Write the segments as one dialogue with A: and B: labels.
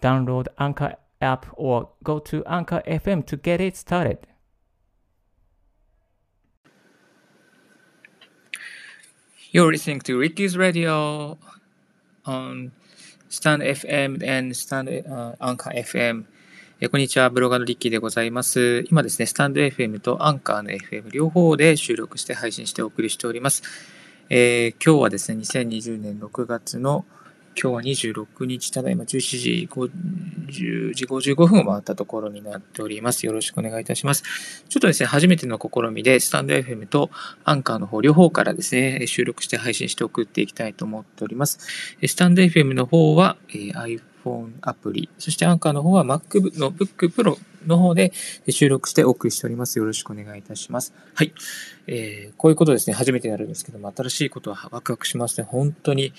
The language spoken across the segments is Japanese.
A: Download Anchor app or go to Anchor FM to get it started.
B: You're listening to Ricky's Radio on Stand FM and Stand、uh, Anchor FM。えこんにちは、ブロガーのリッキーでございます。今ですね、スタンド FM とアンカーの FM 両方で収録して配信してお送りしております。えー、今日はですね、2020年6月の今日は26日、ただいま17時50時55分を回ったところになっております。よろしくお願いいたします。ちょっとですね、初めての試みで、スタンド FM とアンカーの方、両方からですね、収録して配信して送っていきたいと思っております。スタンド FM の方は、え iPhone アプリ、そしてアンカーの方は MacBook の Book Pro の方で収録してお送りしております。よろしくお願いいたします。はい。えー、こういうことですね、初めてやるんですけども、新しいことはワクワクしますね。本当に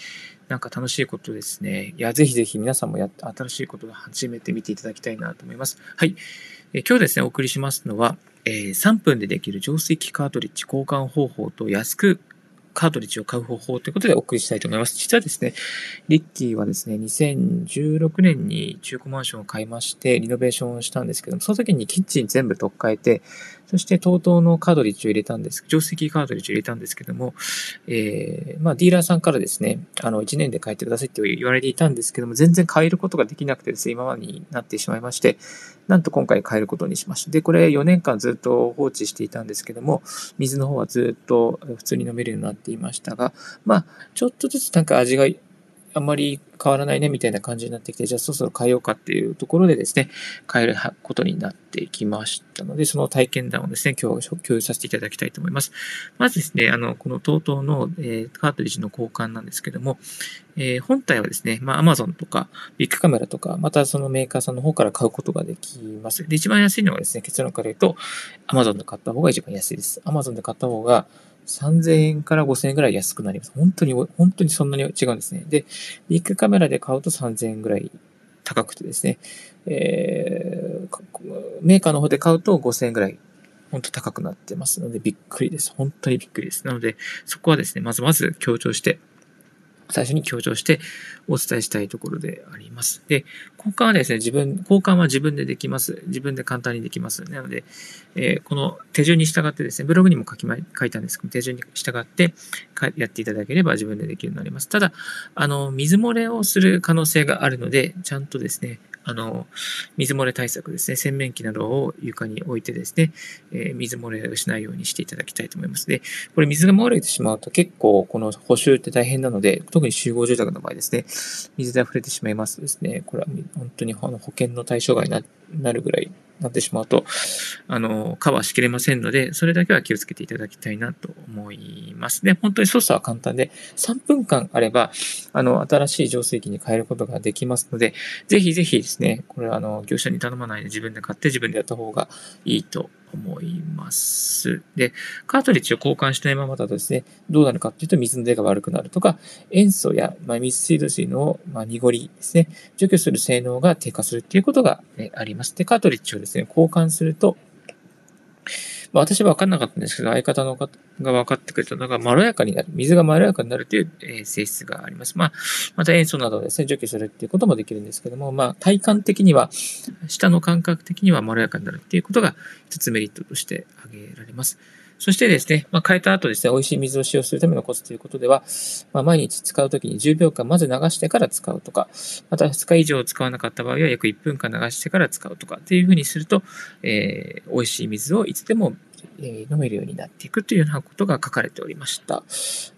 B: なんか楽しいことですね。いや、ぜひぜひ皆さんもやって、新しいことを始めてみていただきたいなと思います。はい。え今日ですね、お送りしますのは、えー、3分でできる浄水器カートリッジ交換方法と安くカートリッジを買う方法ということでお送りしたいと思います。実はですね、リッキーはですね、2016年に中古マンションを買いまして、リノベーションをしたんですけども、その時にキッチン全部取っ替えて、そして TOTO のカードリッジを入れたんです、定石カードリッジを入れたんですけども、えー、まあディーラーさんからですね、あの、1年で変えてくださいって言われていたんですけども、全然変えることができなくてですね、今までになってしまいまして、なんと今回変えることにしました。で、これ4年間ずっと放置していたんですけども、水の方はずっと普通に飲めるようになっていましたが、まあ、ちょっとずつなんか味があんまり変わらないねみたいな感じになってきて、じゃあそろそろ変えようかっていうところでですね、変えることになってきましたので、その体験談をですね、今日共有させていただきたいと思います。まずですね、あの、この TOTO の、えー、カートリッジの交換なんですけども、えー、本体はですね、まあ Amazon とかビッグカメラとか、またそのメーカーさんの方から買うことができます。で、一番安いのはですね、結論から言うと、Amazon で買った方が一番安いです。Amazon で買った方が、3000円から5000円ぐらい安くなります。本当に、本当にそんなに違うんですね。で、ビッグカメラで買うと3000円ぐらい高くてですね、えー、メーカーの方で買うと5000円ぐらい、本当高くなってますので、びっくりです。本当にびっくりです。なので、そこはですね、まずまず強調して最初に強調してお伝えしたいところであります。で、交換はですね、自分、交換は自分でできます。自分で簡単にできます。なので、えー、この手順に従ってですね、ブログにも書きま、書いたんですけど、手順に従ってやっていただければ自分でできるようになります。ただ、あの、水漏れをする可能性があるので、ちゃんとですね、あの、水漏れ対策ですね、洗面器などを床に置いてですね、えー、水漏れをしないようにしていただきたいと思います。で、これ水が漏れてしまうと結構この補修って大変なので、特に集合住宅の場合ですね、水で溢れてしまいますとですね、これは本当にあの保険の対象外になるぐらいになってしまうと、あの、カバーしきれませんので、それだけは気をつけていただきたいなと思います。で、本当に操作は簡単で、3分間あれば、あの、新しい浄水器に変えることができますので、ぜひぜひですね、これはあの、業者に頼まないで自分で買って自分でやった方がいいと思います。で、カートリッジを交換しないままだとですね、どうなるかっていうと水の出が悪くなるとか、塩素や、まあ、水水道水の、まあ、濁りですね、除去する性能が低下するっていうことが、ね、あります。で、カートリッジをですね、交換すると、まあ、私は分かんなかったんですけど、相方の方が分かってくれたのが、まろやかになる。水がまろやかになるという、え性質があります。まあ、また塩素などをですね、除去するっていうこともできるんですけども、まあ、体感的には、舌の感覚的にはまろやかになるっていうことが、一つメリットとして挙げられます。そしてですね、まあ、変えた後ですね、美味しい水を使用するためのコツということでは、まあ、毎日使うときに10秒間まず流してから使うとか、また2日以上使わなかった場合は約1分間流してから使うとかっていうふうにすると、えー、美味しい水をいつでもえ飲めるようになっていくというようなことが書かれておりました。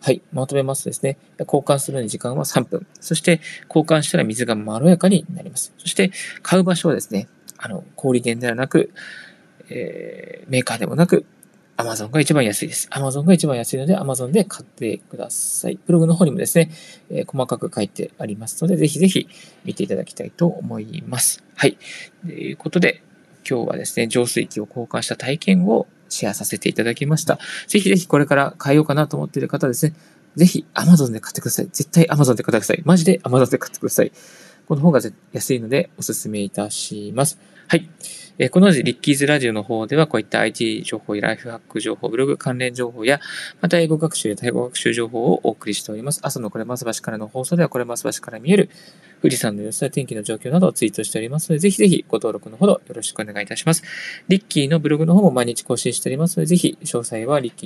B: はい。まとめますとですね、交換するのに時間は3分。そして、交換したら水がまろやかになります。そして、買う場所はですね、あの、小売店ではなく、えー、メーカーでもなく、Amazon が一番安いです。Amazon が一番安いので Amazon で買ってください。ブログの方にもですね、えー細かく書いてありますので、ぜひぜひ見ていただきたいと思います。はい。ということで、今日はですね、浄水器を交換した体験をシェアさせていただきました。ぜひぜひこれから買えようかなと思っている方ですね、ぜひ Amazon で買ってください。絶対 Amazon で買ってください。マジで Amazon で買ってください。この方が安いのでお勧めいたします。はい。えーこの時リッキーズラジオの方ではこういった IT 情報やライフハック情報、ブログ関連情報や、また英語学習やタイ語学習情報をお送りしております。朝のこれます橋からの放送ではこれます橋から見える富士山の様子や天気の状況などをツイートしておりますので、ぜひぜひご登録のほどよろしくお願いいたします。リッキーのブログの方も毎日更新しておりますので、ぜひ詳細はリッキー